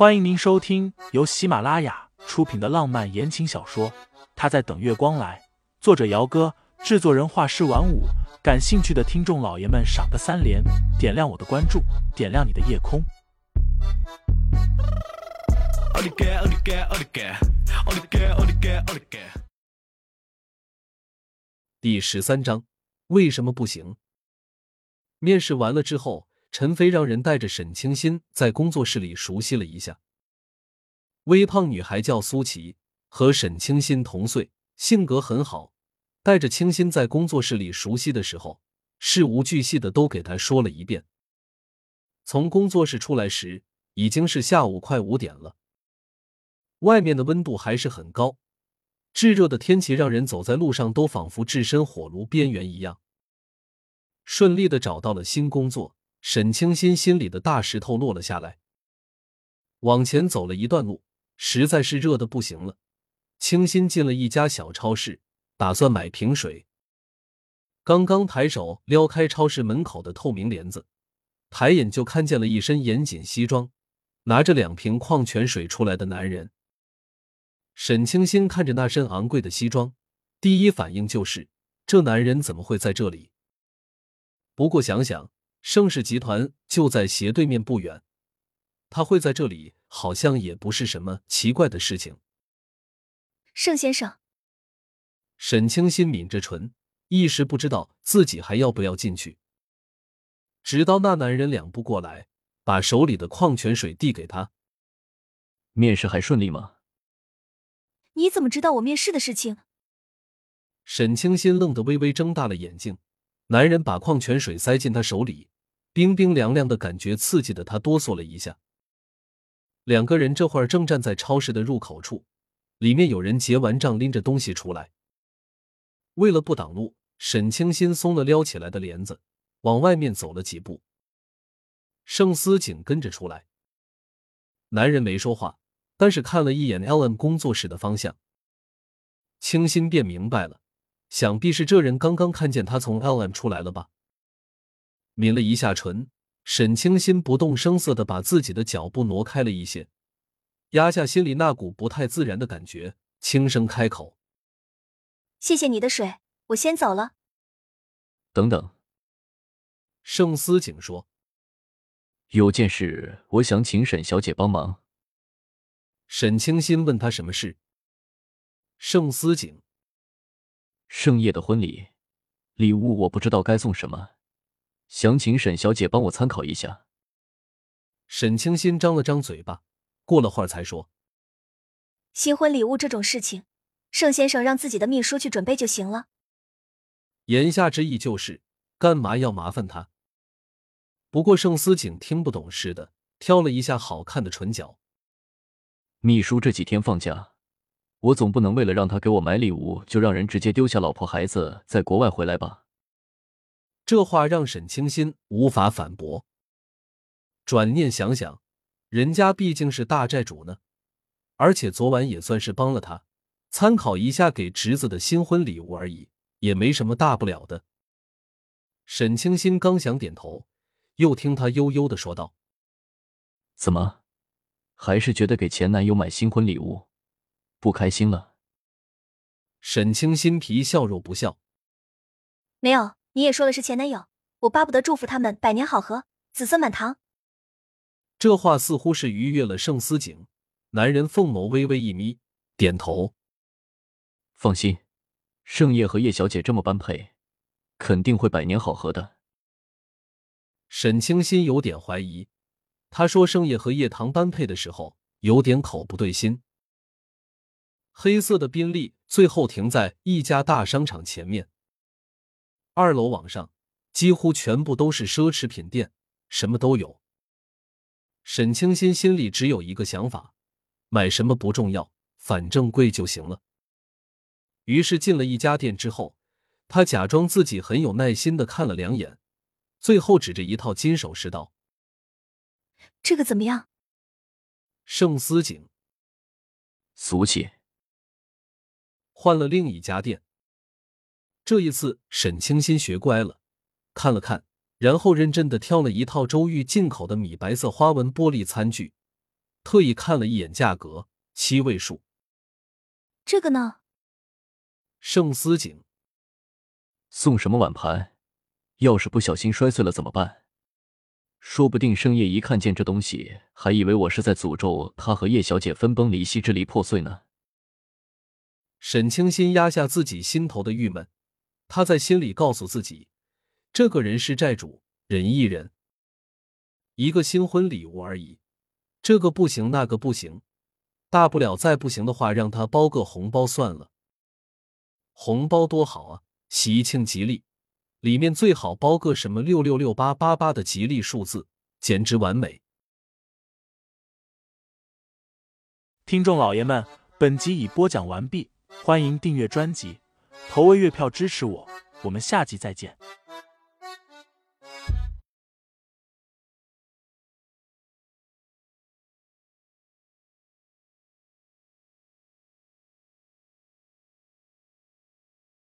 欢迎您收听由喜马拉雅出品的浪漫言情小说《他在等月光来》，作者：姚哥，制作人：画师晚舞。感兴趣的听众老爷们，赏个三连，点亮我的关注，点亮你的夜空。第十三章，为什么不行？面试完了之后。陈飞让人带着沈清新在工作室里熟悉了一下。微胖女孩叫苏琪，和沈清新同岁，性格很好。带着清新在工作室里熟悉的时候，事无巨细的都给她说了一遍。从工作室出来时，已经是下午快五点了。外面的温度还是很高，炙热的天气让人走在路上都仿佛置身火炉边缘一样。顺利的找到了新工作。沈清新心里的大石头落了下来。往前走了一段路，实在是热的不行了。清新进了一家小超市，打算买瓶水。刚刚抬手撩开超市门口的透明帘子，抬眼就看见了一身严谨西装、拿着两瓶矿泉水出来的男人。沈清新看着那身昂贵的西装，第一反应就是这男人怎么会在这里？不过想想。盛世集团就在斜对面不远，他会在这里，好像也不是什么奇怪的事情。盛先生，沈清新抿着唇，一时不知道自己还要不要进去。直到那男人两步过来，把手里的矿泉水递给他。面试还顺利吗？你怎么知道我面试的事情？沈清新愣得微微睁大了眼睛。男人把矿泉水塞进他手里，冰冰凉凉的感觉刺激的他哆嗦了一下。两个人这会儿正站在超市的入口处，里面有人结完账拎着东西出来。为了不挡路，沈清新松了撩起来的帘子，往外面走了几步。盛思景跟着出来。男人没说话，但是看了一眼 Ellen 工作室的方向，清新便明白了。想必是这人刚刚看见他从 LM 出来了吧？抿了一下唇，沈清心不动声色的把自己的脚步挪开了一些，压下心里那股不太自然的感觉，轻声开口：“谢谢你的水，我先走了。”等等，盛思景说：“有件事，我想请沈小姐帮忙。”沈清心问他什么事，盛思景。盛夜的婚礼礼物我不知道该送什么，想请沈小姐帮我参考一下。沈清心张了张嘴巴，过了会儿才说：“新婚礼物这种事情，盛先生让自己的秘书去准备就行了。”言下之意就是干嘛要麻烦他？不过盛思景听不懂似的，挑了一下好看的唇角。秘书这几天放假。我总不能为了让他给我买礼物，就让人直接丢下老婆孩子在国外回来吧？这话让沈清新无法反驳。转念想想，人家毕竟是大债主呢，而且昨晚也算是帮了他，参考一下给侄子的新婚礼物而已，也没什么大不了的。沈清新刚想点头，又听他悠悠的说道：“怎么，还是觉得给前男友买新婚礼物？”不开心了，沈清新皮笑肉不笑。没有，你也说的是前男友，我巴不得祝福他们百年好合，子孙满堂。这话似乎是愉悦了盛思景，男人凤眸微微一眯，点头。放心，盛夜和叶小姐这么般配，肯定会百年好合的。沈清新有点怀疑，他说盛夜和叶棠般配的时候，有点口不对心。黑色的宾利最后停在一家大商场前面。二楼往上，几乎全部都是奢侈品店，什么都有。沈清心心里只有一个想法：买什么不重要，反正贵就行了。于是进了一家店之后，他假装自己很有耐心的看了两眼，最后指着一套金首饰道：“这个怎么样？”盛思景，俗气。换了另一家店，这一次沈清新学乖了，看了看，然后认真的挑了一套周玉进口的米白色花纹玻璃餐具，特意看了一眼价格，七位数。这个呢？盛思景送什么碗盘？要是不小心摔碎了怎么办？说不定盛夜一看见这东西，还以为我是在诅咒他和叶小姐分崩离析、支离破碎呢。沈清心压下自己心头的郁闷，他在心里告诉自己：这个人是债主，忍一忍，一个新婚礼物而已，这个不行，那个不行，大不了再不行的话，让他包个红包算了。红包多好啊，喜庆吉利。里面最好包个什么六六六八八八的吉利数字，简直完美。听众老爷们，本集已播讲完毕，欢迎订阅专辑，投喂月票支持我，我们下集再见。